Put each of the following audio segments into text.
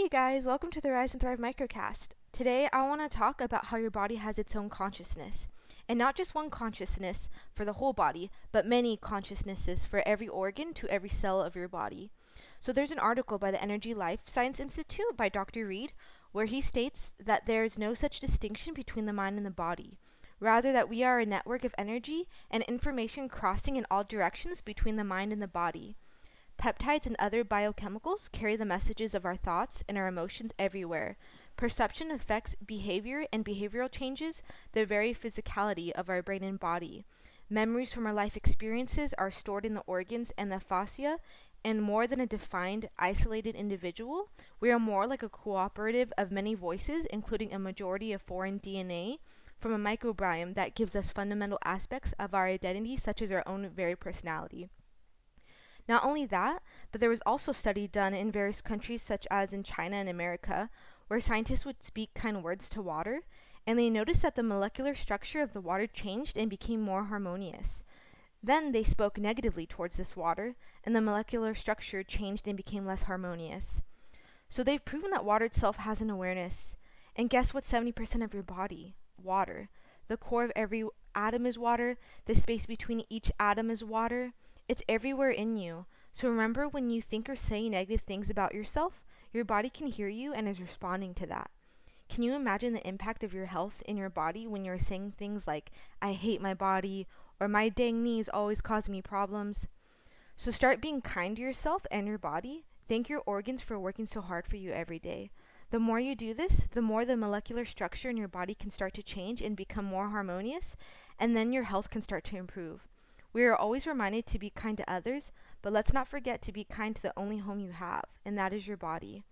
Hey, guys, welcome to the Rise and Thrive microcast. Today, I want to talk about how your body has its own consciousness. And not just one consciousness for the whole body, but many consciousnesses for every organ to every cell of your body. So, there's an article by the Energy Life Science Institute by Dr. Reed where he states that there is no such distinction between the mind and the body. Rather, that we are a network of energy and information crossing in all directions between the mind and the body. Peptides and other biochemicals carry the messages of our thoughts and our emotions everywhere. Perception affects behavior, and behavioral changes the very physicality of our brain and body. Memories from our life experiences are stored in the organs and the fascia, and more than a defined, isolated individual, we are more like a cooperative of many voices, including a majority of foreign DNA from a microbiome that gives us fundamental aspects of our identity, such as our own very personality. Not only that, but there was also study done in various countries such as in China and America where scientists would speak kind words to water and they noticed that the molecular structure of the water changed and became more harmonious. Then they spoke negatively towards this water and the molecular structure changed and became less harmonious. So they've proven that water itself has an awareness. And guess what 70% of your body? Water. The core of every atom is water, the space between each atom is water. It's everywhere in you. So remember when you think or say negative things about yourself, your body can hear you and is responding to that. Can you imagine the impact of your health in your body when you're saying things like, I hate my body, or my dang knees always cause me problems? So start being kind to yourself and your body. Thank your organs for working so hard for you every day. The more you do this, the more the molecular structure in your body can start to change and become more harmonious, and then your health can start to improve. We are always reminded to be kind to others, but let's not forget to be kind to the only home you have, and that is your body.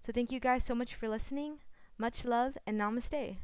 So thank you guys so much for listening. Much love and namaste.